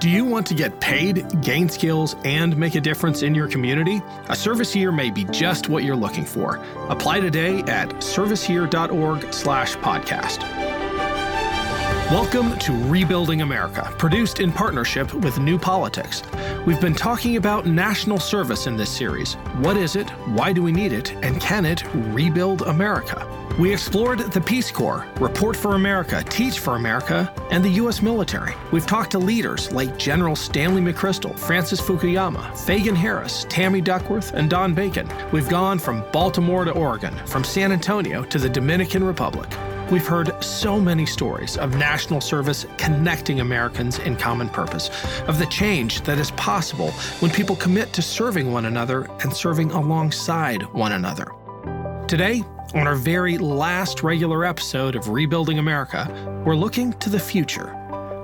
Do you want to get paid, gain skills, and make a difference in your community? A service year may be just what you're looking for. Apply today at serviceyear.org/podcast. Welcome to Rebuilding America, produced in partnership with New Politics. We've been talking about national service in this series. What is it? Why do we need it? And can it rebuild America? We explored the Peace Corps, Report for America, Teach for America, and the U.S. military. We've talked to leaders like General Stanley McChrystal, Francis Fukuyama, Fagan Harris, Tammy Duckworth, and Don Bacon. We've gone from Baltimore to Oregon, from San Antonio to the Dominican Republic. We've heard so many stories of national service connecting Americans in common purpose, of the change that is possible when people commit to serving one another and serving alongside one another. Today, on our very last regular episode of Rebuilding America, we're looking to the future.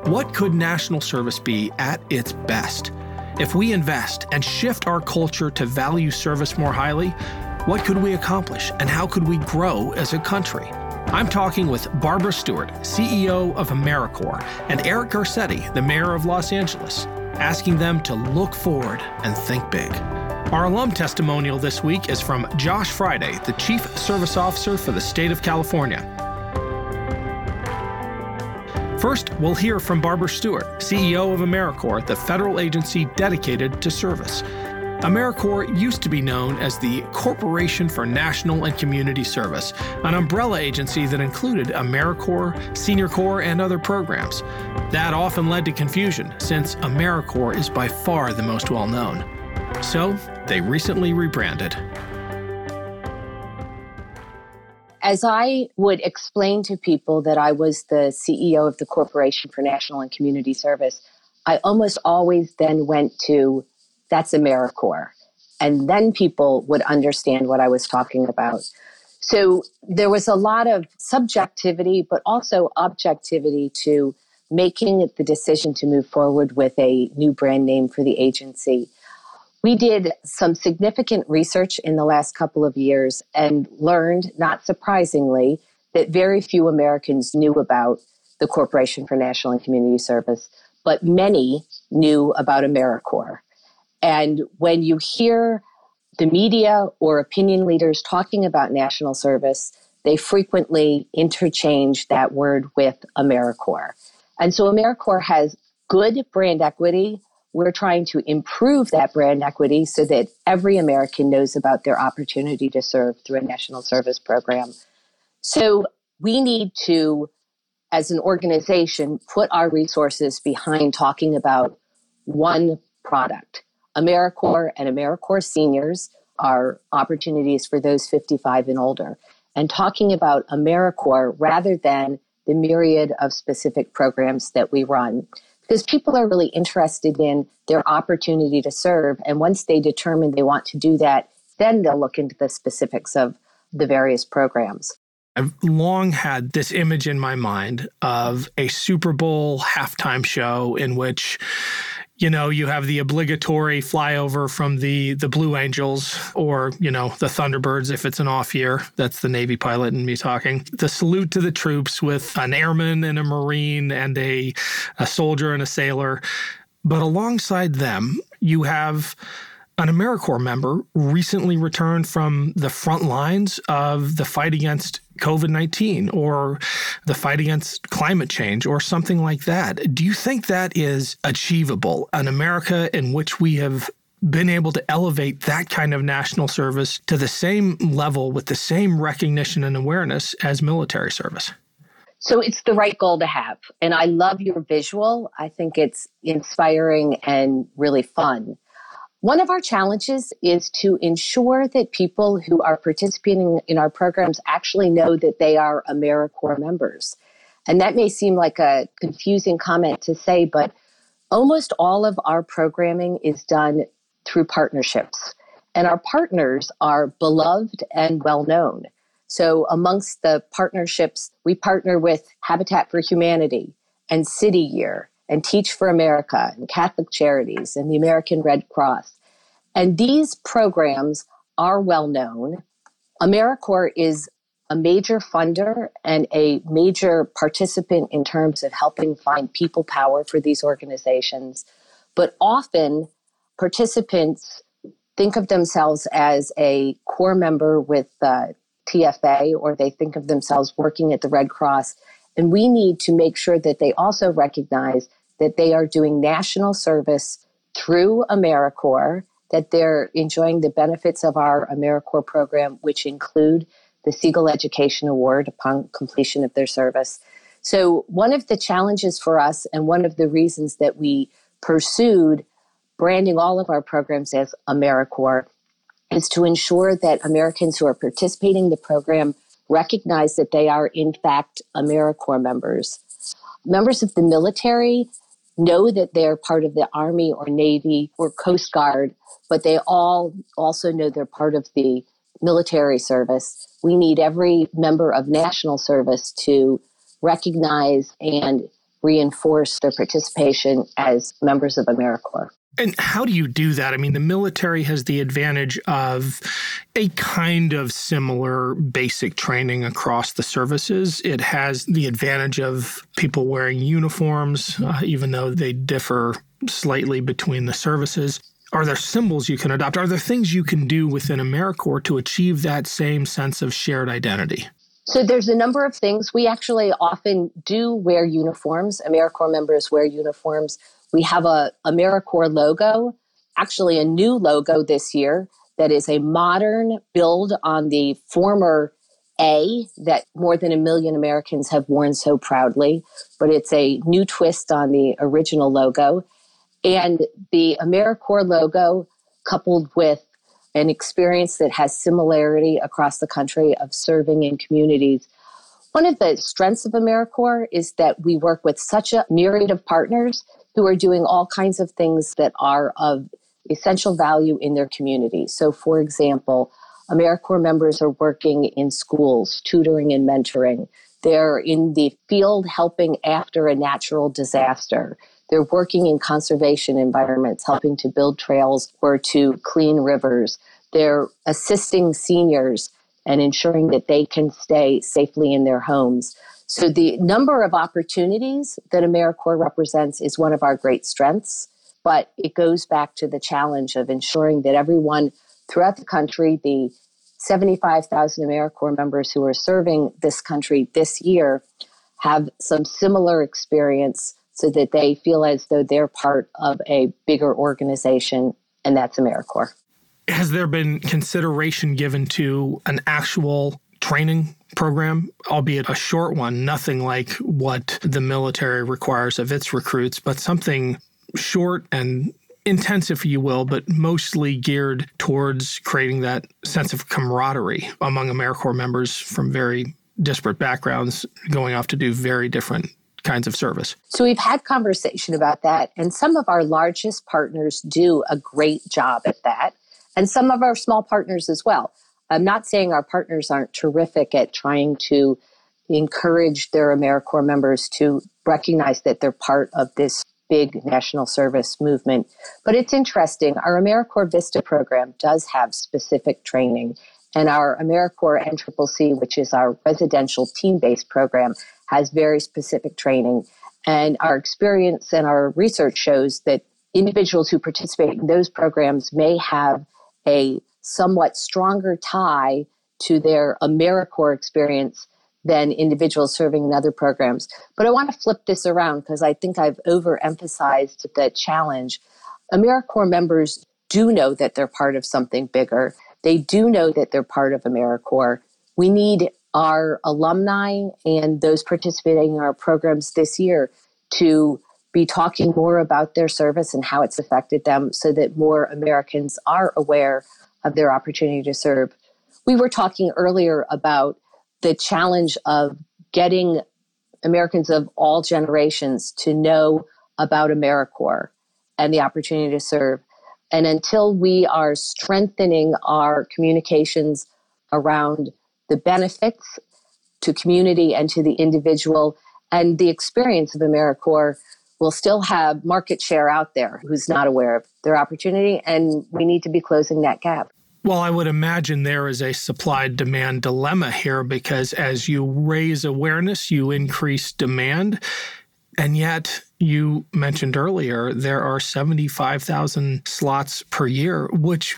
What could national service be at its best? If we invest and shift our culture to value service more highly, what could we accomplish and how could we grow as a country? I'm talking with Barbara Stewart, CEO of AmeriCorps, and Eric Garcetti, the mayor of Los Angeles, asking them to look forward and think big. Our alum testimonial this week is from Josh Fryday, the Chief Service Officer for the state of California. First, we'll hear from Barbara Stewart, CEO of AmeriCorps, the federal agency dedicated to service. AmeriCorps used to be known as the Corporation for National and Community Service, an umbrella agency that included AmeriCorps, Senior Corps, and other programs. That often led to confusion, since AmeriCorps is by far the most well known. So, they recently rebranded. As I would explain to people that I was the CEO of the Corporation for National and Community Service, I almost always then went to that's AmeriCorps. And then people would understand what I was talking about. So there was a lot of subjectivity, but also objectivity to making the decision to move forward with a new brand name for the agency. We did some significant research in the last couple of years and learned, not surprisingly, that very few Americans knew about the Corporation for National and Community Service, but many knew about AmeriCorps. And when you hear the media or opinion leaders talking about national service, they frequently interchange that word with AmeriCorps. And so AmeriCorps has good brand equity. We're trying to improve that brand equity so that every American knows about their opportunity to serve through a national service program. So we need to, as an organization, put our resources behind talking about one product. AmeriCorps and AmeriCorps seniors are opportunities for those 55 and older. And talking about AmeriCorps rather than the myriad of specific programs that we run. Because people are really interested in their opportunity to serve. And once they determine they want to do that, then they'll look into the specifics of the various programs. I've long had this image in my mind of a Super Bowl halftime show in which you know, you have the obligatory flyover from the the Blue Angels or, you know, the Thunderbirds if it's an off year. That's the Navy pilot and me talking. The salute to the troops with an airman and a marine and a a soldier and a sailor. But alongside them, you have an AmeriCorps member recently returned from the front lines of the fight against COVID 19 or the fight against climate change or something like that. Do you think that is achievable? An America in which we have been able to elevate that kind of national service to the same level with the same recognition and awareness as military service? So it's the right goal to have. And I love your visual. I think it's inspiring and really fun. One of our challenges is to ensure that people who are participating in our programs actually know that they are AmeriCorps members. And that may seem like a confusing comment to say, but almost all of our programming is done through partnerships. And our partners are beloved and well known. So, amongst the partnerships, we partner with Habitat for Humanity and City Year and Teach for America and Catholic Charities and the American Red Cross. And these programs are well known. AmeriCorps is a major funder and a major participant in terms of helping find people power for these organizations. But often, participants think of themselves as a core member with uh, TFA or they think of themselves working at the Red Cross. And we need to make sure that they also recognize that they are doing national service through AmeriCorps, that they're enjoying the benefits of our AmeriCorps program, which include the Segal Education Award upon completion of their service. So, one of the challenges for us, and one of the reasons that we pursued branding all of our programs as AmeriCorps, is to ensure that Americans who are participating in the program recognize that they are, in fact, AmeriCorps members. Members of the military know that they're part of the Army or Navy or Coast Guard, but they all also know they're part of the military service. We need every member of national service to recognize and reinforce their participation as members of AmeriCorps. And how do you do that? I mean, the military has the advantage of a kind of similar basic training across the services. It has the advantage of people wearing uniforms, uh, even though they differ slightly between the services. Are there symbols you can adopt? Are there things you can do within AmeriCorps to achieve that same sense of shared identity? So there's a number of things. We actually often do wear uniforms. AmeriCorps members wear uniforms. We have a AmeriCorps logo, actually a new logo this year that is a modern build on the former A that more than a million Americans have worn so proudly, but it's a new twist on the original logo. And the AmeriCorps logo, coupled with an experience that has similarity across the country of serving in communities. One of the strengths of AmeriCorps is that we work with such a myriad of partners who are doing all kinds of things that are of essential value in their community. So, for example, AmeriCorps members are working in schools, tutoring and mentoring. They're in the field helping after a natural disaster. They're working in conservation environments, helping to build trails or to clean rivers. They're assisting seniors and ensuring that they can stay safely in their homes. So the number of opportunities that AmeriCorps represents is one of our great strengths, but it goes back to the challenge of ensuring that everyone throughout the country, the 75,000 AmeriCorps members who are serving this country this year, have some similar experience so that they feel as though they're part of a bigger organization, and that's AmeriCorps. Has there been consideration given to an actual training program, albeit a short one, nothing like what the military requires of its recruits, but something short and intense, if you will, but mostly geared towards creating that sense of camaraderie among AmeriCorps members from very disparate backgrounds going off to do very different kinds of service. So we've had conversation about that, and some of our largest partners do a great job at that, and some of our small partners as well. I'm not saying our partners aren't terrific at trying to encourage their AmeriCorps members to recognize that they're part of this big national service movement. But it's interesting. Our AmeriCorps Vista program does have specific training, and our AmeriCorps NCCC, which is our residential team based program, has very specific training. And our experience and our research shows that individuals who participate in those programs may have a somewhat stronger tie to their AmeriCorps experience than individuals serving in other programs. But I want to flip this around because I think I've overemphasized the challenge. AmeriCorps members do know that they're part of something bigger. They do know that they're part of AmeriCorps. We need our alumni and those participating in our programs this year to be talking more about their service and how it's affected them so that more Americans are aware of their opportunity to serve. We were talking earlier about the challenge of getting Americans of all generations to know about AmeriCorps and the opportunity to serve. And until we are strengthening our communications around the benefits to community and to the individual and the experience of AmeriCorps, we'll still have market share out there who's not aware of their opportunity, and we need to be closing that gap. Well, I would imagine there is a supply demand dilemma here because as you raise awareness, you increase demand. And yet, you mentioned earlier, there are 75,000 slots per year, which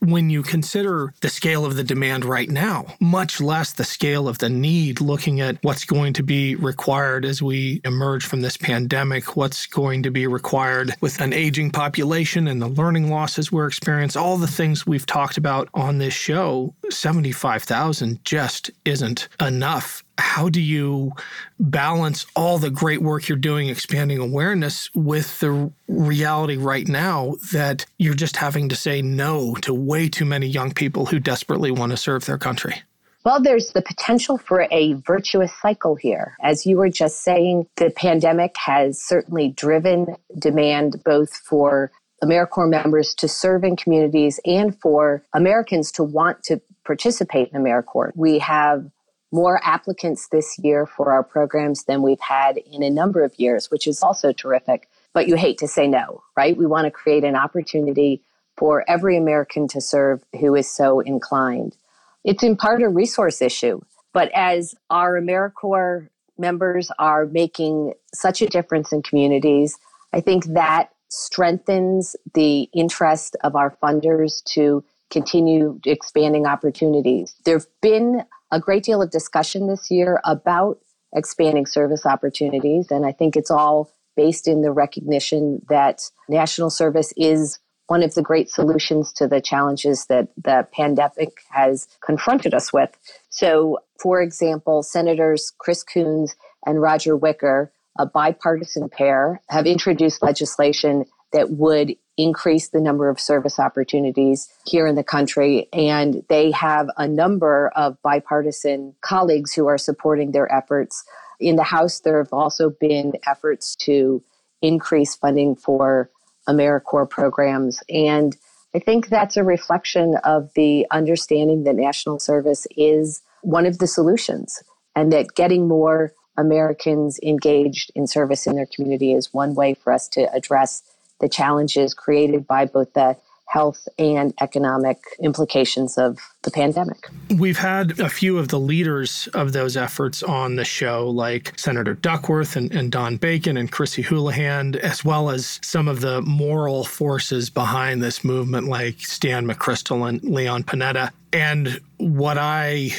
when you consider the scale of the demand right now, much less the scale of the need, looking at what's going to be required as we emerge from this pandemic, what's going to be required with an aging population and the learning losses we're experiencing, all the things we've talked about on this show, 75,000 just isn't enough how do you balance all the great work you're doing expanding awareness with the reality right now that you're just having to say no to way too many young people who desperately want to serve their country? Well, there's the potential for a virtuous cycle here. As you were just saying, the pandemic has certainly driven demand both for AmeriCorps members to serve in communities and for Americans to want to participate in AmeriCorps. We have more applicants this year for our programs than we've had in a number of years, which is also terrific. But you hate to say no, right? We want to create an opportunity for every American to serve who is so inclined. It's in part a resource issue, but as our AmeriCorps members are making such a difference in communities, I think that strengthens the interest of our funders to continue expanding opportunities. There have been a great deal of discussion this year about expanding service opportunities. And I think it's all based in the recognition that national service is one of the great solutions to the challenges that the pandemic has confronted us with. So, for example, Senators Chris Coons and Roger Wicker, a bipartisan pair, have introduced legislation that would increase the number of service opportunities here in the country. And they have a number of bipartisan colleagues who are supporting their efforts. In the House, there have also been efforts to increase funding for AmeriCorps programs. And I think that's a reflection of the understanding that national service is one of the solutions and that getting more Americans engaged in service in their community is one way for us to address the challenges created by both the health and economic implications of the pandemic. We've had a few of the leaders of those efforts on the show, like Senator Duckworth and, and Don Bacon and Chrissy Houlahan, as well as some of the moral forces behind this movement, like Stan McChrystal and Leon Panetta. And what I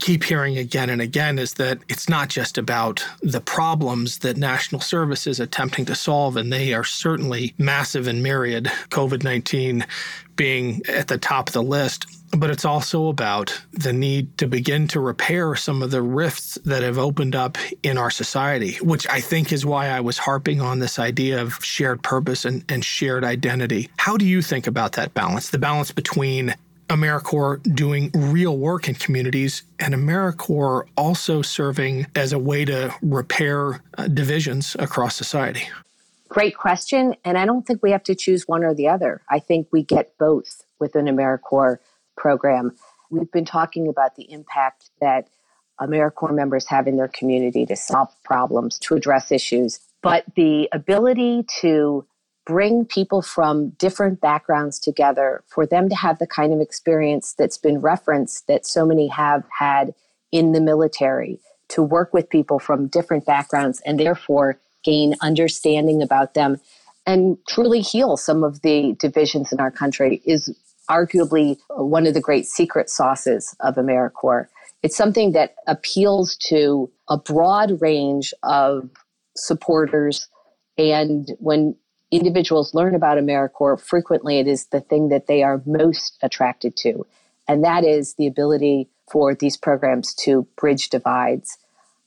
keep hearing again and again is that it's not just about the problems that national service is attempting to solve, and they are certainly massive and myriad, COVID 19 being at the top of the list. But it's also about the need to begin to repair some of the rifts that have opened up in our society, which I think is why I was harping on this idea of shared purpose and, and shared identity. How do you think about that balance? The balance between AmeriCorps doing real work in communities and AmeriCorps also serving as a way to repair uh, divisions across society? Great question. And I don't think we have to choose one or the other. I think we get both within AmeriCorps program. We've been talking about the impact that AmeriCorps members have in their community to solve problems, to address issues. But the ability to bring people from different backgrounds together for them to have the kind of experience that's been referenced that so many have had in the military to work with people from different backgrounds and therefore gain understanding about them and truly heal some of the divisions in our country is arguably one of the great secret sauces of AmeriCorps. It's something that appeals to a broad range of supporters. And when individuals learn about AmeriCorps, frequently it is the thing that they are most attracted to. And that is the ability for these programs to bridge divides.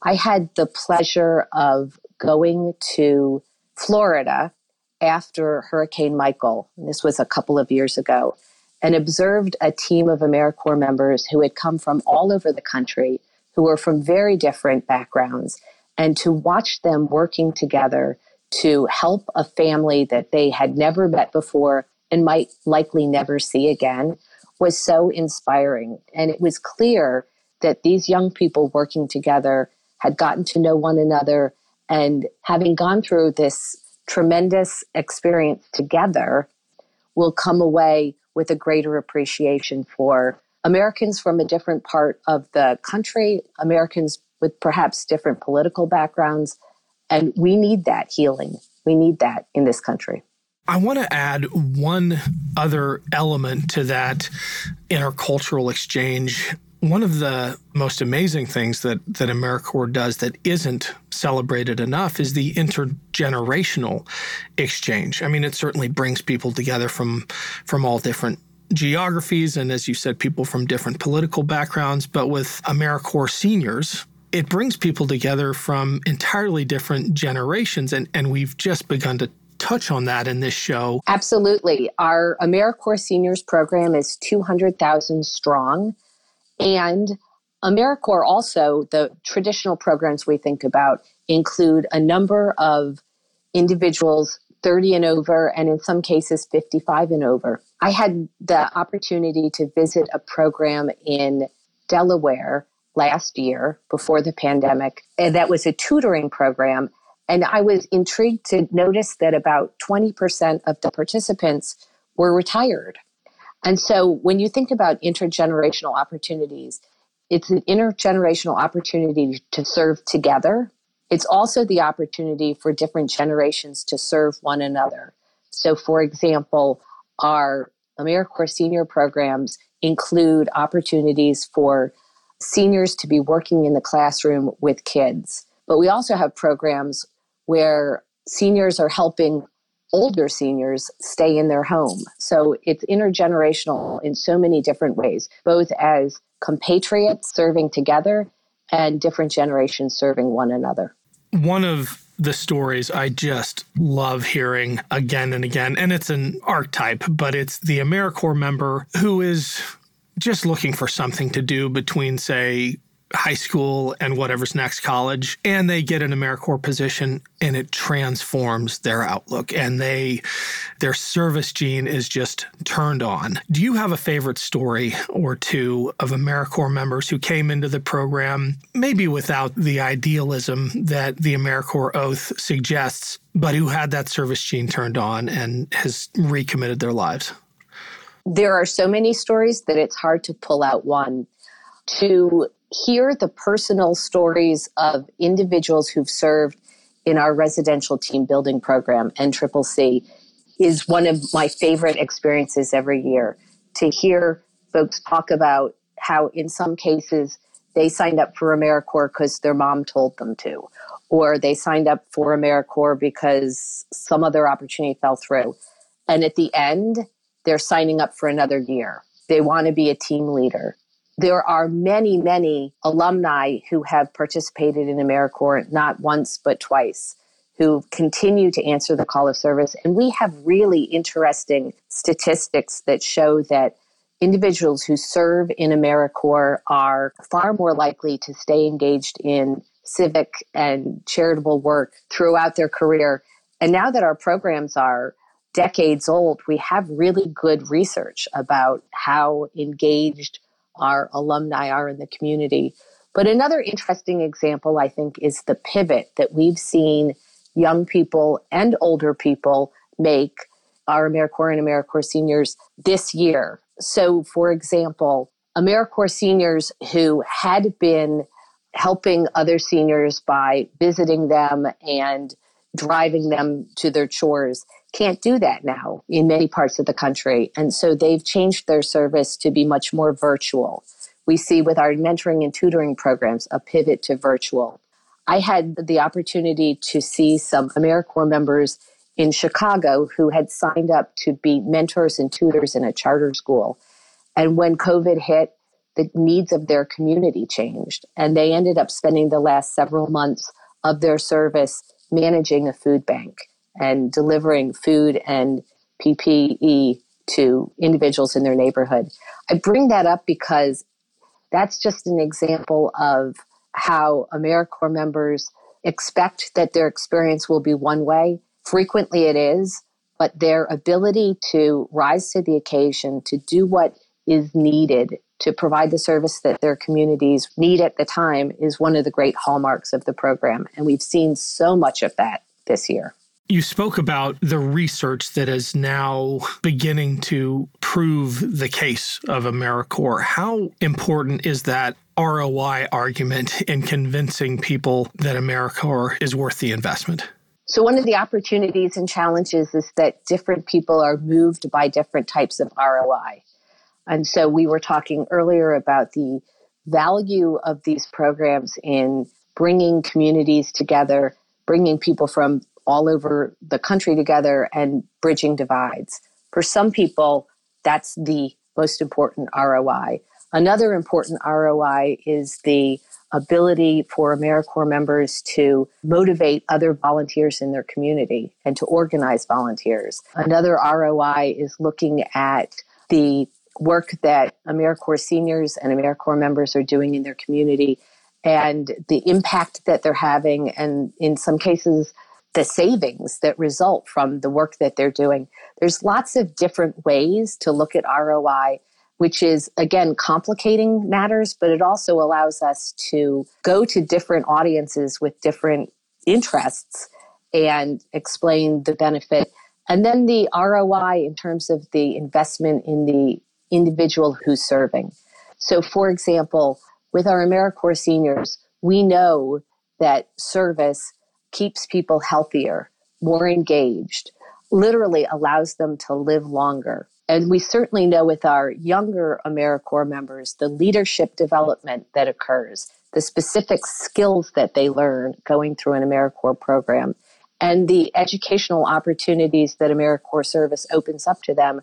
I had the pleasure of going to Florida after Hurricane Michael. This was a couple of years ago, and observed a team of AmeriCorps members who had come from all over the country, who were from very different backgrounds, and to watch them working together to help a family that they had never met before and might likely never see again was so inspiring. And it was clear that these young people working together had gotten to know one another and having gone through this tremendous experience together will come away with a greater appreciation for Americans from a different part of the country, Americans with perhaps different political backgrounds. And we need that healing. We need that in this country. I want to add one other element to that intercultural exchange. One of the most amazing things that, that AmeriCorps does that isn't celebrated enough is the intergenerational exchange. I mean, it certainly brings people together from from all different geographies and as you said, people from different political backgrounds. But with AmeriCorps seniors, it brings people together from entirely different generations. And, and we've just begun to touch on that in this show. Absolutely. Our AmeriCorps Seniors program is 200,000 strong. And AmeriCorps also, the traditional programs we think about include a number of individuals 30 and over, and in some cases 55 and over. I had the opportunity to visit a program in Delaware last year before the pandemic, and that was a tutoring program. And I was intrigued to notice that about 20% of the participants were retired. And so when you think about intergenerational opportunities, it's an intergenerational opportunity to serve together. It's also the opportunity for different generations to serve one another. So, for example, our AmeriCorps senior programs include opportunities for seniors to be working in the classroom with kids. But we also have programs where seniors are helping older seniors stay in their home. So it's intergenerational in so many different ways, both as compatriots serving together and different generations serving one another. One of the stories I just love hearing again and again, and it's an archetype, but it's the AmeriCorps member who is just looking for something to do between, say, high school and whatever's next college and they get an AmeriCorps position and it transforms their outlook and they their service gene is just turned on. Do you have a favorite story or two of AmeriCorps members who came into the program maybe without the idealism that the AmeriCorps oath suggests but who had that service gene turned on and has recommitted their lives? There are so many stories that it's hard to pull out one to hear the personal stories of individuals who've served in our residential team building program, and Triple C is one of my favorite experiences every year. To hear folks talk about how, in some cases, they signed up for AmeriCorps because their mom told them to, or they signed up for AmeriCorps because some other opportunity fell through. And at the end, they're signing up for another year. They want to be a team leader there are many, many alumni who have participated in AmeriCorps not once but twice, who continue to answer the call of service. And we have really interesting statistics that show that individuals who serve in AmeriCorps are far more likely to stay engaged in civic and charitable work throughout their career. And now that our programs are decades old, we have really good research about how engaged our alumni are in the community. But another interesting example, I think, is the pivot that we've seen young people and older people make our AmeriCorps and AmeriCorps seniors this year. So, for example, AmeriCorps seniors who had been helping other seniors by visiting them and driving them to their chores can't do that now in many parts of the country. And so they've changed their service to be much more virtual. We see with our mentoring and tutoring programs a pivot to virtual. I had the opportunity to see some AmeriCorps members in Chicago who had signed up to be mentors and tutors in a charter school. And when COVID hit, the needs of their community changed. And they ended up spending the last several months of their service managing a food bank and delivering food and PPE to individuals in their neighborhood. I bring that up because that's just an example of how AmeriCorps members expect that their experience will be one way. Frequently it is, but their ability to rise to the occasion, to do what is needed to provide the service that their communities need at the time is one of the great hallmarks of the program. And we've seen so much of that this year. You spoke about the research that is now beginning to prove the case of AmeriCorps. How important is that ROI argument in convincing people that AmeriCorps is worth the investment? So, one of the opportunities and challenges is that different people are moved by different types of ROI. And so, we were talking earlier about the value of these programs in bringing communities together, bringing people from all over the country together and bridging divides. For some people, that's the most important ROI. Another important ROI is the ability for AmeriCorps members to motivate other volunteers in their community and to organize volunteers. Another ROI is looking at the work that AmeriCorps seniors and AmeriCorps members are doing in their community and the impact that they're having, and in some cases, the savings that result from the work that they're doing. There's lots of different ways to look at ROI, which is, again, complicating matters, but it also allows us to go to different audiences with different interests and explain the benefit. And then the ROI in terms of the investment in the individual who's serving. So, for example, with our AmeriCorps seniors, we know that service keeps people healthier, more engaged, literally allows them to live longer. And we certainly know with our younger AmeriCorps members, the leadership development that occurs, the specific skills that they learn going through an AmeriCorps program, and the educational opportunities that AmeriCorps service opens up to them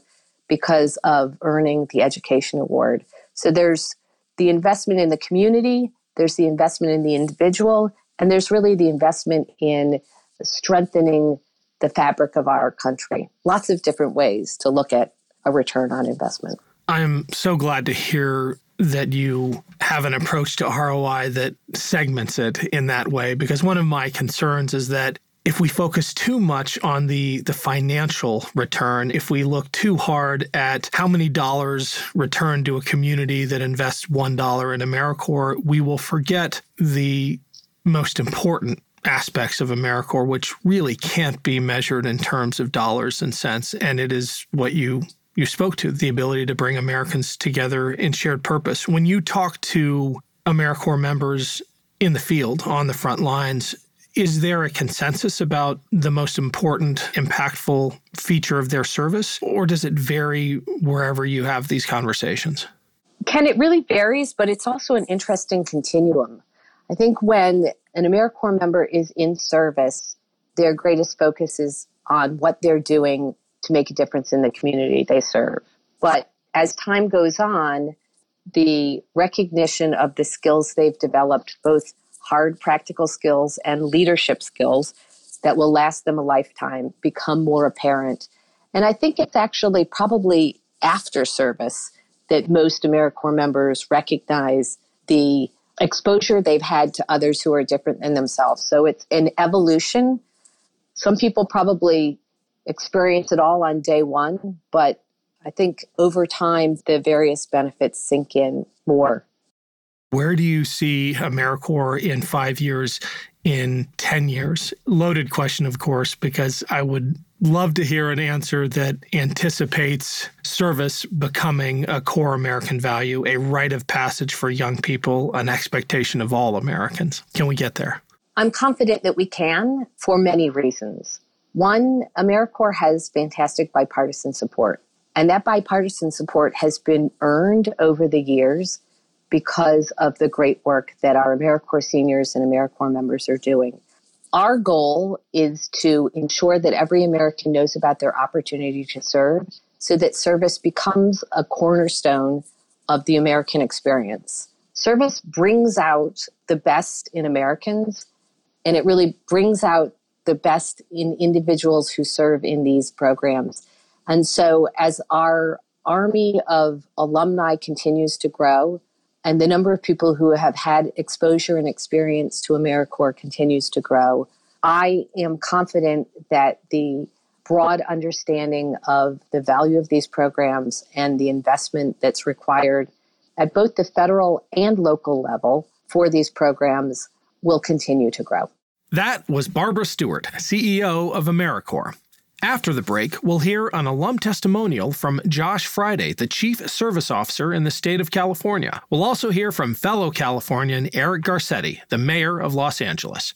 because of earning the education award. So there's the investment in the community, there's the investment in the individual, and there's really the investment in strengthening the fabric of our country. Lots of different ways to look at a return on investment. I'm so glad to hear that you have an approach to ROI that segments it in that way because one of my concerns is that if we focus too much on the the financial return, if we look too hard at how many dollars return to a community that invests $1 in AmeriCorps, we will forget the most important aspects of AmeriCorps, which really can't be measured in terms of dollars and cents. And it is what you you spoke to the ability to bring Americans together in shared purpose. When you talk to AmeriCorps members in the field on the front lines, is there a consensus about the most important, impactful feature of their service, or does it vary wherever you have these conversations? Ken, it really varies, but it's also an interesting continuum. I think when an AmeriCorps member is in service, their greatest focus is on what they're doing to make a difference in the community they serve. But as time goes on, the recognition of the skills they've developed, both hard practical skills and leadership skills that will last them a lifetime, become more apparent. And I think it's actually probably after service that most AmeriCorps members recognize the exposure they've had to others who are different than themselves. So it's an evolution. Some people probably experience it all on day one, but I think over time the various benefits sink in more. Where do you see AmeriCorps in five years, in 10 years? Loaded question, of course, because I would love to hear an answer that anticipates service becoming a core American value, a rite of passage for young people, an expectation of all Americans. Can we get there? I'm confident that we can for many reasons. One, AmeriCorps has fantastic bipartisan support, and that bipartisan support has been earned over the years because of the great work that our AmeriCorps seniors and AmeriCorps members are doing. Our goal is to ensure that every American knows about their opportunity to serve so that service becomes a cornerstone of the American experience. Service brings out the best in Americans and it really brings out the best in individuals who serve in these programs. And so, as our army of alumni continues to grow, and the number of people who have had exposure and experience to AmeriCorps continues to grow. I am confident that the broad understanding of the value of these programs and the investment that's required at both the federal and local level for these programs will continue to grow. That was Barbara Stewart, CEO of AmeriCorps. After the break, we'll hear an alum testimonial from Josh Fryday, the Chief Service Officer in the state of California. We'll also hear from fellow Californian Eric Garcetti, the Mayor of Los Angeles.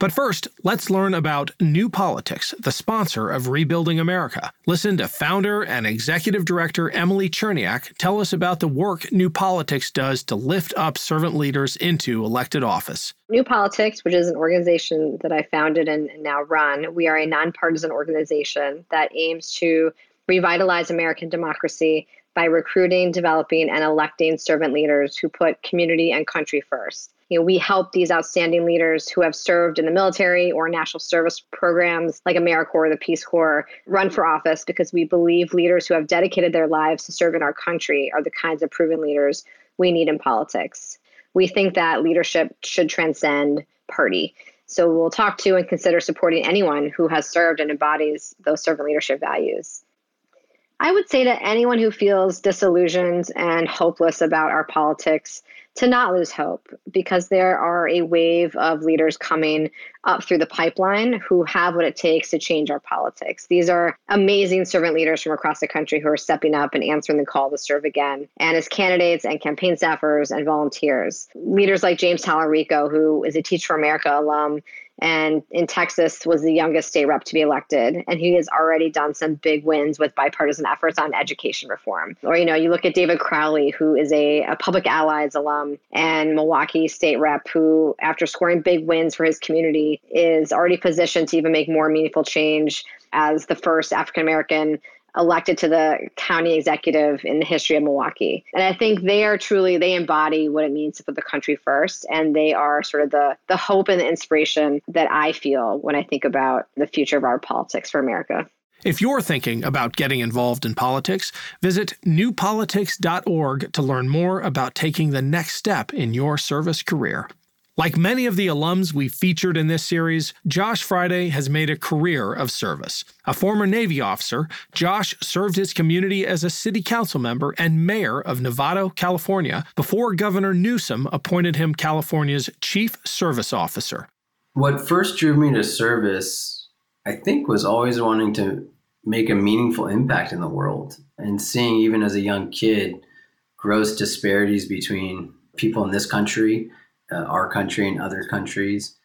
But first, let's learn about New Politics, the sponsor of Rebuilding America. Listen to founder and executive director Emily Cherniak tell us about the work New Politics does to lift up servant leaders into elected office. New Politics, which is an organization that I founded and now run, we are a nonpartisan organization that aims to revitalize American democracy by recruiting, developing, and electing servant leaders who put community and country first you know, we help these outstanding leaders who have served in the military or national service programs like AmeriCorps or the Peace Corps run for office because we believe leaders who have dedicated their lives to serve in our country are the kinds of proven leaders we need in politics. We think that leadership should transcend party. So we'll talk to and consider supporting anyone who has served and embodies those servant leadership values. I would say to anyone who feels disillusioned and hopeless about our politics to not lose hope because there are a wave of leaders coming up through the pipeline who have what it takes to change our politics. These are amazing servant leaders from across the country who are stepping up and answering the call to serve again. And as candidates and campaign staffers and volunteers, leaders like James Talarico, who is a Teach for America alum and in Texas was the youngest state rep to be elected. And he has already done some big wins with bipartisan efforts on education reform. Or, you know, you look at David Crowley, who is a, a Public Allies alum and Milwaukee state rep, who, after scoring big wins for his community, is already positioned to even make more meaningful change as the first African American elected to the county executive in the history of Milwaukee. And I think they are truly they embody what it means to put the country first and they are sort of the the hope and the inspiration that I feel when I think about the future of our politics for America. If you're thinking about getting involved in politics, visit newpolitics.org to learn more about taking the next step in your service career. Like many of the alums we featured in this series, Josh Fryday has made a career of service. A former Navy officer, Josh served his community as a city council member and mayor of Novato, California, before Governor Newsom appointed him California's chief service officer. What first drew me to service, I think, was always wanting to make a meaningful impact in the world and seeing, even as a young kid, gross disparities between people in this country uh, our country and other countries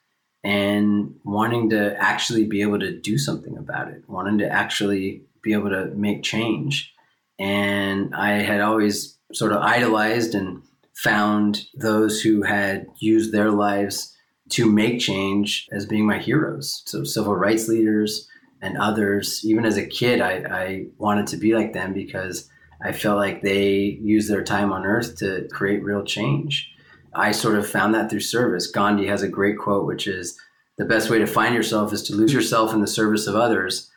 and wanting to actually be able to do something about it, wanting to actually be able to make change. And I had always sort of idolized and found those who had used their lives to make change as being my heroes. So, civil rights leaders and others, even as a kid, I, I wanted to be like them because I felt like they used their time on earth to create real change. I sort of found that through service. Gandhi has a great quote, which is the best way to find yourself is to lose yourself in the service of others.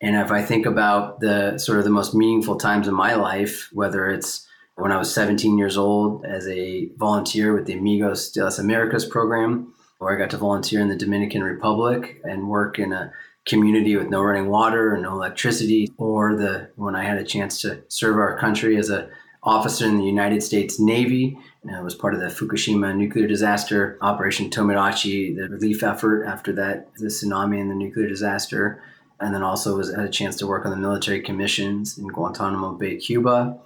And if I think about the sort of the most meaningful times in my life, whether it's when I was 17 years old as a volunteer with the Amigos de las Americas program, or I got to volunteer in the Dominican Republic and work in a community with no running water and no electricity, or the when I had a chance to serve our country as a officer in the United States Navy. I was part of the Fukushima nuclear disaster, Operation Tomodachi, the relief effort after that, the tsunami and the nuclear disaster. And then also was had a chance to work on the military commissions in Guantanamo Bay, Cuba.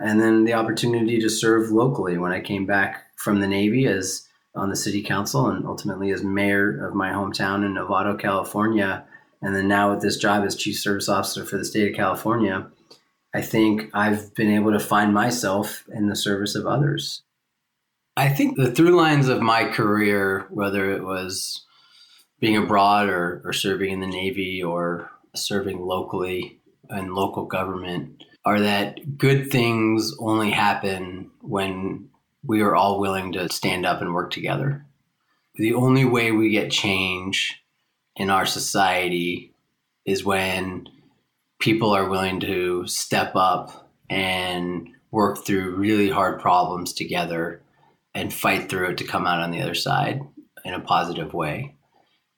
And then the opportunity to serve locally when I came back from the Navy as on the city council and ultimately as mayor of my hometown in Novato, California. And then now with this job as chief service officer for the state of California I think I've been able to find myself in the service of others. I think the through lines of my career, whether it was being abroad or, or serving in the Navy or serving locally in local government, are that good things only happen when we are all willing to stand up and work together. The only way we get change in our society is when people are willing to step up and work through really hard problems together and fight through it to come out on the other side in a positive way.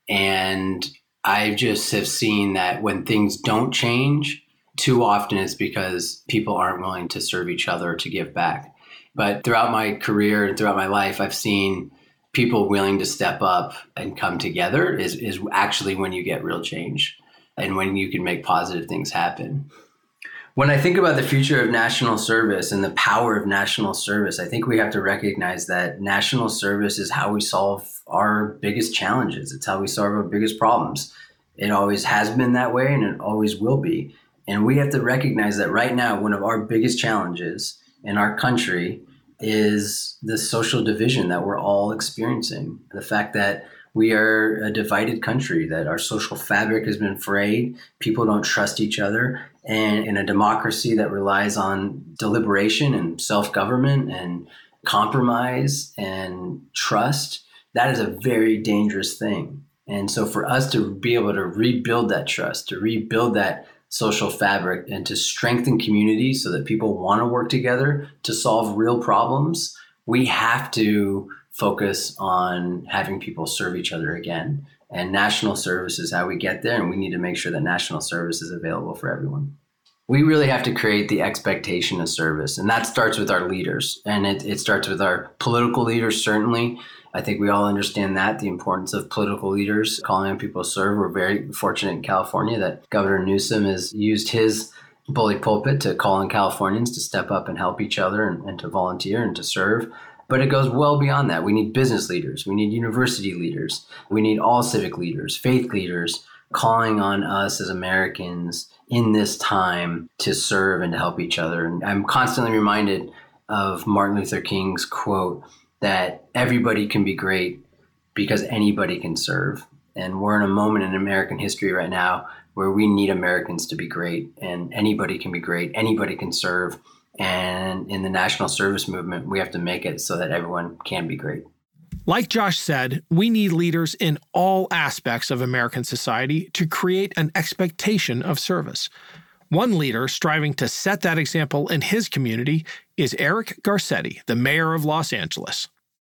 And I just have seen that when things don't change, too often it's because people aren't willing to serve each other to give back. But throughout my career and throughout my life, I've seen people willing to step up and come together is, is actually when you get real change and when you can make positive things happen. When I think about the future of national service and the power of national service, I think we have to recognize that national service is how we solve our biggest challenges. It's how we solve our biggest problems. It always has been that way and it always will be. And we have to recognize that right now, one of our biggest challenges in our country is the social division that we're all experiencing. The fact that we are a divided country, that our social fabric has been frayed, people don't trust each other. And in a democracy that relies on deliberation and self government and compromise and trust, that is a very dangerous thing. And so, for us to be able to rebuild that trust, to rebuild that social fabric and to strengthen communities so that people want to work together to solve real problems, we have to focus on having people serve each other again. And national service is how we get there, and we need to make sure that national service is available for everyone. We really have to create the expectation of service, and that starts with our leaders. And it, it starts with our political leaders, certainly, I think we all understand that the importance of political leaders calling on people to serve. We're very fortunate in California that Governor Newsom has used his bully pulpit to call on Californians to step up and help each other and, and to volunteer and to serve. But it goes well beyond that. We need business leaders, we need university leaders, we need all civic leaders, faith leaders calling on us as Americans in this time to serve and to help each other. And I'm constantly reminded of Martin Luther King's quote that everybody can be great because anybody can serve. And we're in a moment in American history right now where we need Americans to be great, and anybody can be great, anybody can serve. And in the national service movement, we have to make it so that everyone can be great. Like Josh said, we need leaders in all aspects of American society to create an expectation of service. One leader striving to set that example in his community is Eric Garcetti, the mayor of Los Angeles.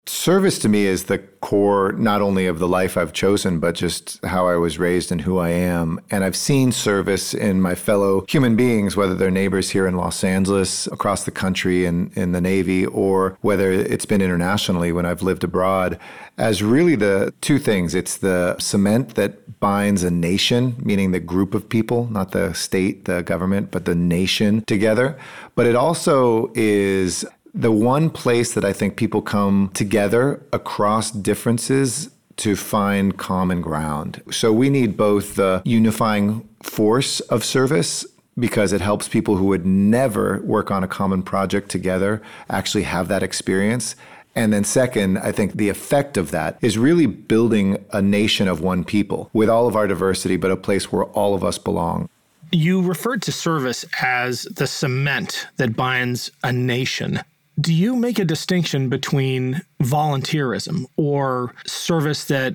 Service to me is the core not only of the life I've chosen, but just how I was raised and who I am. And I've seen service in my fellow human beings, whether they're neighbors here in Los Angeles, across the country in, in the Navy, or whether it's been internationally when I've lived abroad, as really the two things. It's the cement that binds a nation, meaning the group of people, not the state, the government, but the nation together. But it also is the one place that I think people come together across differences to find common ground. So we need both the unifying force of service because it helps people who would never work on a common project together actually have that experience. And then, second, I think the effect of that is really building a nation of one people with all of our diversity, but a place where all of us belong. You referred to service as the cement that binds a nation. Do you make a distinction between volunteerism or service that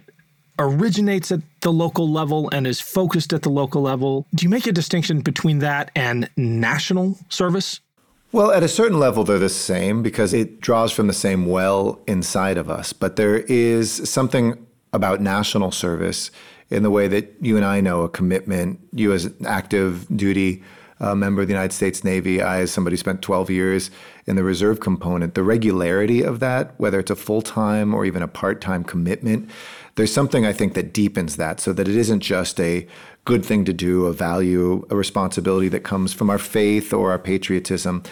originates at the local level and is focused at the local level? Do you make a distinction between that and national service? Well, at a certain level, they're the same because it draws from the same well inside of us. But there is something about national service in the way that you and I know a commitment, you as an active duty uh, member of the United States Navy, I, as somebody spent 12 years in the reserve component, the regularity of that, whether it's a full time or even a part time commitment, there's something I think that deepens that so that it isn't just a good thing to do, a value, a responsibility that comes from our faith or our patriotism.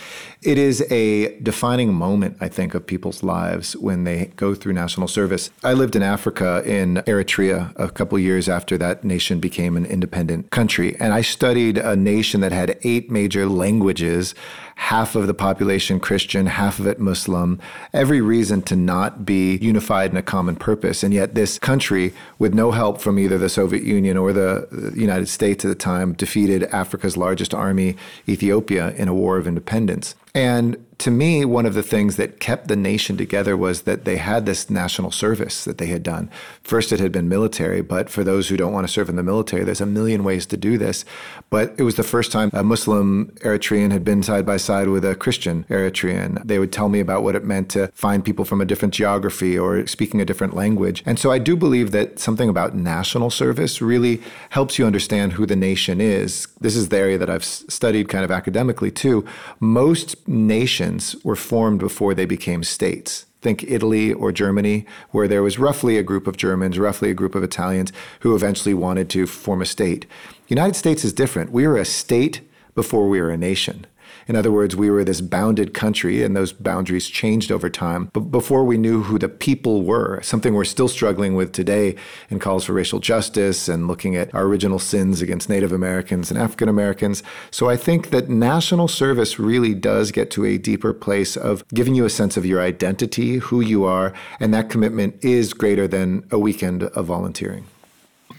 It is a defining moment, I think, of people's lives when they go through national service. I lived in Africa in Eritrea a couple years after that nation became an independent country, and I studied a nation that had eight major languages half of the population Christian, half of it Muslim, every reason to not be unified in a common purpose. And yet, this country, with no help from either the Soviet Union or the United States at the time, defeated Africa's largest army, Ethiopia, in a war of independence. And to me, one of the things that kept the nation together was that they had this national service that they had done. First, it had been military, but for those who don't want to serve in the military, there's a million ways to do this. But it was the first time a Muslim Eritrean had been side by side with a Christian Eritrean. They would tell me about what it meant to find people from a different geography or speaking a different language. And so I do believe that something about national service really helps you understand who the nation is. This is the area that I've studied kind of academically too. Most nations were formed before they became states. Think Italy or Germany, where there was roughly a group of Germans, roughly a group of Italians who eventually wanted to form a state. United States is different. We were a state before we were a nation. In other words, we were this bounded country, and those boundaries changed over time. But before we knew who the people were, something we're still struggling with today in calls for racial justice and looking at our original sins against Native Americans and African Americans. So I think that national service really does get to a deeper place of giving you a sense of your identity, who you are, and that commitment is greater than a weekend of volunteering.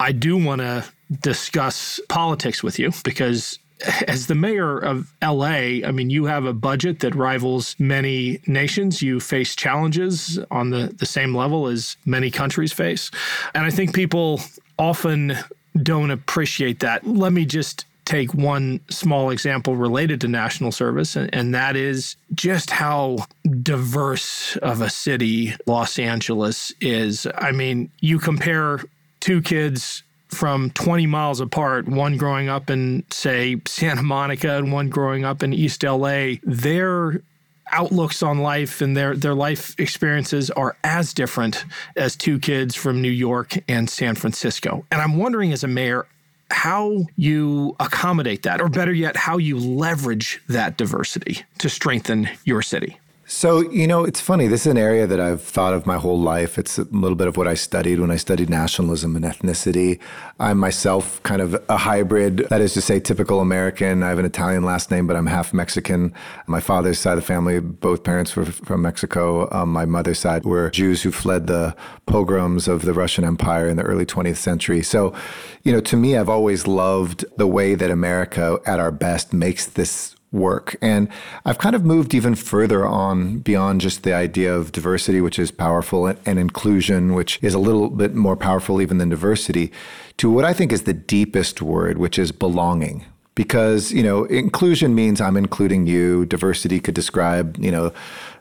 I do want to discuss politics with you because as the mayor of LA, I mean, you have a budget that rivals many nations. You face challenges on the, the same level as many countries face. And I think people often don't appreciate that. Let me just take one small example related to national service, and, and, that is just how diverse of a city Los Angeles is. I mean, you compare two kids from 20 miles apart, one growing up in, say, Santa Monica and one growing up in East LA, their outlooks on life and their, their life experiences are as different as two kids from New York and San Francisco. And I'm wondering, as a mayor, how you accommodate that, or better yet, how you leverage that diversity to strengthen your city. So, you know, it's funny. This is an area that I've thought of my whole life. It's a little bit of what I studied when I studied nationalism and ethnicity. I'm myself kind of a hybrid, that is to say, typical American. I have an Italian last name, but I'm half Mexican. My father's side of the family, both parents were from Mexico. Um, my mother's side were Jews who fled the pogroms of the Russian Empire in the early 20th century. So, you know, to me, I've always loved the way that America at our best makes this work. And I've kind of moved even further on beyond just the idea of diversity, which is powerful, and inclusion, which is a little bit more powerful even than diversity, to what I think is the deepest word, which is belonging. Because, you know, inclusion means I'm including you. Diversity could describe, you know,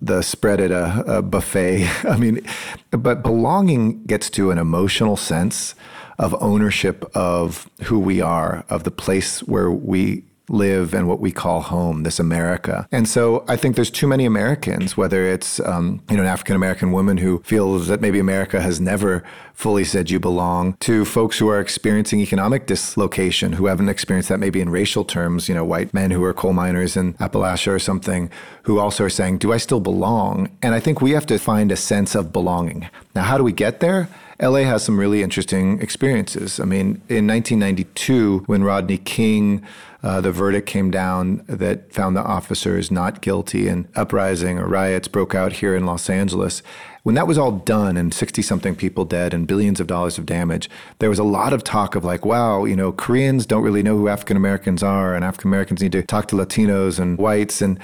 the spread at a, a buffet. I mean, but belonging gets to an emotional sense of ownership of who we are, of the place where we live and what we call home, this America. And so I think there's too many Americans, whether it's um, you know an African American woman who feels that maybe America has never fully said you belong, to folks who are experiencing economic dislocation, who haven't experienced that maybe in racial terms, you know, white men who are coal miners in Appalachia or something, who also are saying, "Do I still belong?" And I think we have to find a sense of belonging. Now, how do we get there? LA has some really interesting experiences. I mean, in 1992, when Rodney King uh, the verdict came down that found the officers not guilty, and uprising or riots broke out here in Los Angeles. When that was all done and 60 something people dead and billions of dollars of damage, there was a lot of talk of like, wow, you know, Koreans don't really know who African Americans are, and African Americans need to talk to Latinos and whites. And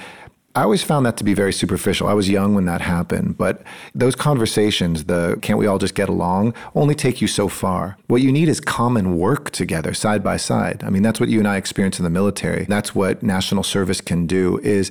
I always found that to be very superficial. I was young when that happened, but those conversations, the can't we all just get along, only take you so far. What you need is common work together, side by side. I mean, that's what you and I experience in the military. That's what national service can do is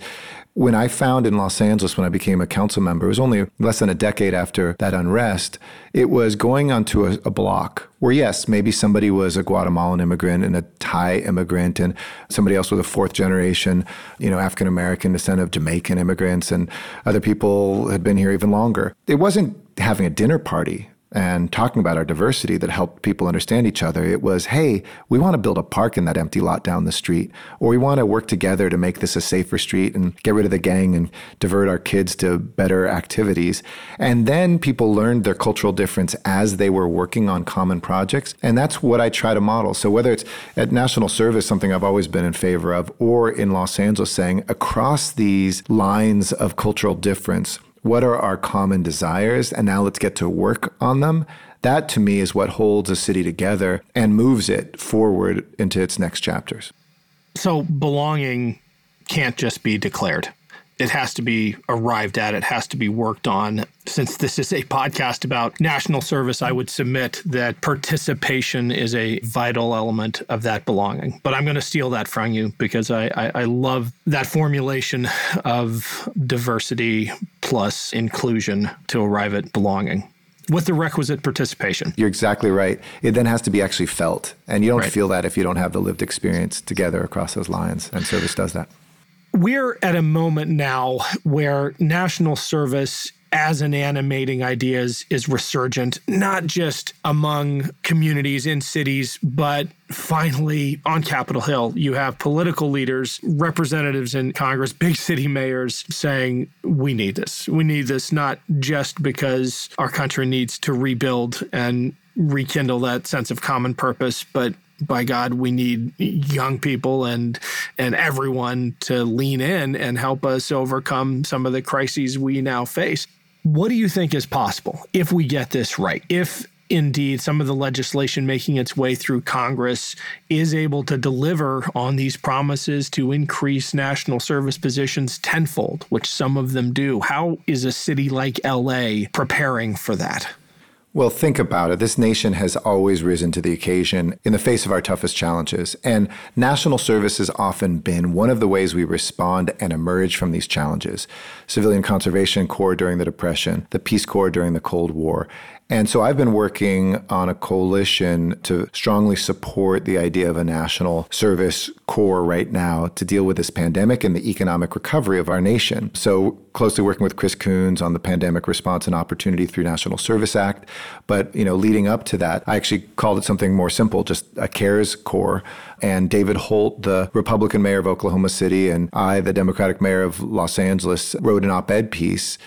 when I found in Los Angeles, when I became a council member, it was only less than a decade after that unrest, it was going onto a, a block where, yes, maybe somebody was a Guatemalan immigrant and a Thai immigrant, and somebody else was a fourth generation, you know, African American descent of Jamaican immigrants, and other people had been here even longer. It wasn't having a dinner party and talking about our diversity that helped people understand each other. It was, hey, we want to build a park in that empty lot down the street, or we want to work together to make this a safer street and get rid of the gang and divert our kids to better activities. And then people learned their cultural difference as they were working on common projects. And that's what I try to model. So whether it's at National Service, something I've always been in favor of, or in Los Angeles, saying across these lines of cultural difference, what are our common desires? And now let's get to work on them. That to me is what holds a city together and moves it forward into its next chapters. So belonging can't just be declared it has to be arrived at, it has to be worked on. Since this is a podcast about national service, I would submit that participation is a vital element of that belonging. But I'm going to steal that from you because I, I, I love that formulation of diversity plus inclusion to arrive at belonging with the requisite participation. You're exactly right. It then has to be actually felt. And you don't right. feel that if you don't have the lived experience together across those lines. And service does that we're at a moment now where national service as an animating idea is, is resurgent, not just among communities in cities, but finally on Capitol Hill, you have political leaders, representatives in Congress, big city mayors saying, we need this. We need this not just because our country needs to rebuild and rekindle that sense of common purpose, but by God, we need young people and and everyone to lean in and help us overcome some of the crises we now face. What do you think is possible if we get this right? If indeed some of the legislation making its way through Congress is able to deliver on these promises to increase national service positions tenfold, which some of them do, how is a city like LA preparing for that? Well, think about it. This nation has always risen to the occasion in the face of our toughest challenges. And national service has often been one of the ways we respond and emerge from these challenges. Civilian Conservation Corps during the Depression, the Peace Corps during the Cold War. And so I've been working on a coalition to strongly support the idea of a national service corps right now to deal with this pandemic and the economic recovery of our nation. So closely working with Chris Coons on the pandemic response and opportunity through National Service Act. But, you know, leading up to that, I actually called it something more simple, just a CARES Corps. And David Holt, the Republican mayor of Oklahoma City, and I, the Democratic mayor of Los Angeles, wrote an op-ed piece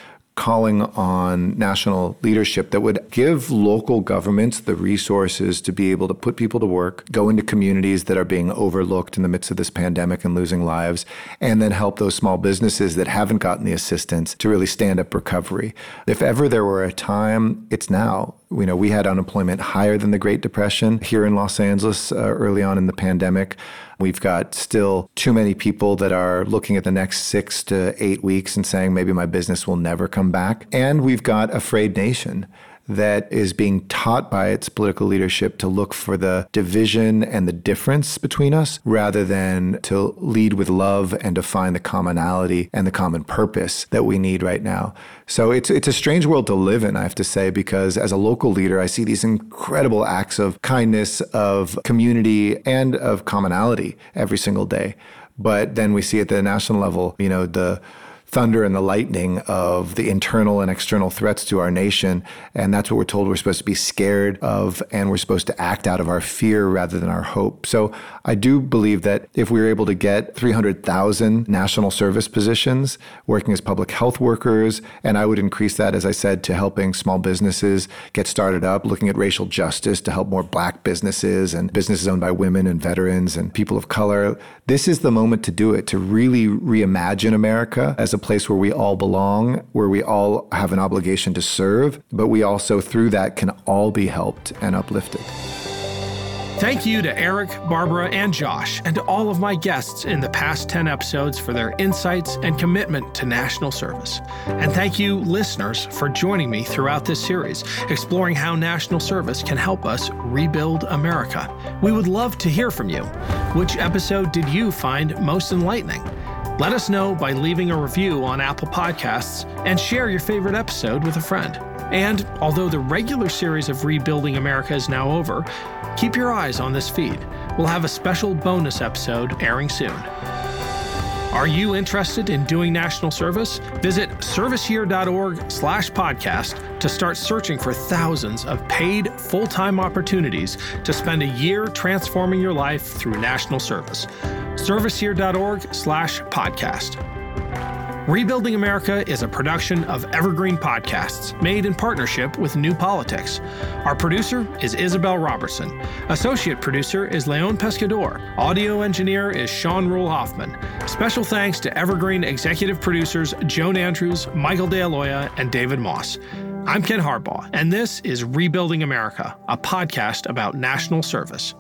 calling on national leadership that would give local governments the resources to be able to put people to work, go into communities that are being overlooked in the midst of this pandemic and losing lives, and then help those small businesses that haven't gotten the assistance to really stand up recovery. If ever there were a time, it's now. You know, we had unemployment higher than the Great Depression here in Los Angeles uh, early on in the pandemic. We've got still too many people that are looking at the next six to eight weeks and saying, maybe my business will never come back. And we've got afraid nation that is being taught by its political leadership to look for the division and the difference between us rather than to lead with love and to find the commonality and the common purpose that we need right now. So it's it's a strange world to live in, I have to say, because as a local leader, I see these incredible acts of kindness, of community, and of commonality every single day. But then we see at the national level, you know, the thunder and the lightning of the internal and external threats to our nation. And that's what we're told we're supposed to be scared of, and we're supposed to act out of our fear rather than our hope. So I do believe that if we were able to get 300,000 national service positions working as public health workers, and I would increase that, as I said, to helping small businesses get started up, looking at racial justice to help more black businesses and businesses owned by women and veterans and people of color, this is the moment to do it, to really reimagine America as a place where we all belong, where we all have an obligation to serve, but we also, through that, can all be helped and uplifted. Thank you to Eric, Barbara, and Josh, and to all of my guests in the past 10 episodes for their insights and commitment to national service. And thank you, listeners, for joining me throughout this series, exploring how national service can help us rebuild America. We would love to hear from you. Which episode did you find most enlightening? Let us know by leaving a review on Apple Podcasts and share your favorite episode with a friend. And although the regular series of Rebuilding America is now over, keep your eyes on this feed. We'll have a special bonus episode airing soon. Are you interested in doing national service? Visit serviceyear.org slash podcast to start searching for thousands of paid full-time opportunities to spend a year transforming your life through national service serviceyear.org slash podcast. Rebuilding America is a production of Evergreen Podcasts, made in partnership with New Politics. Our producer is Isabel Robertson. Associate producer is Leon Pescador. Audio engineer is Sean Rule Hoffman. Special thanks to Evergreen executive producers Joan Andrews, Michael DeAloia, and David Moss. I'm Ken Harbaugh, and this is Rebuilding America, a podcast about national service.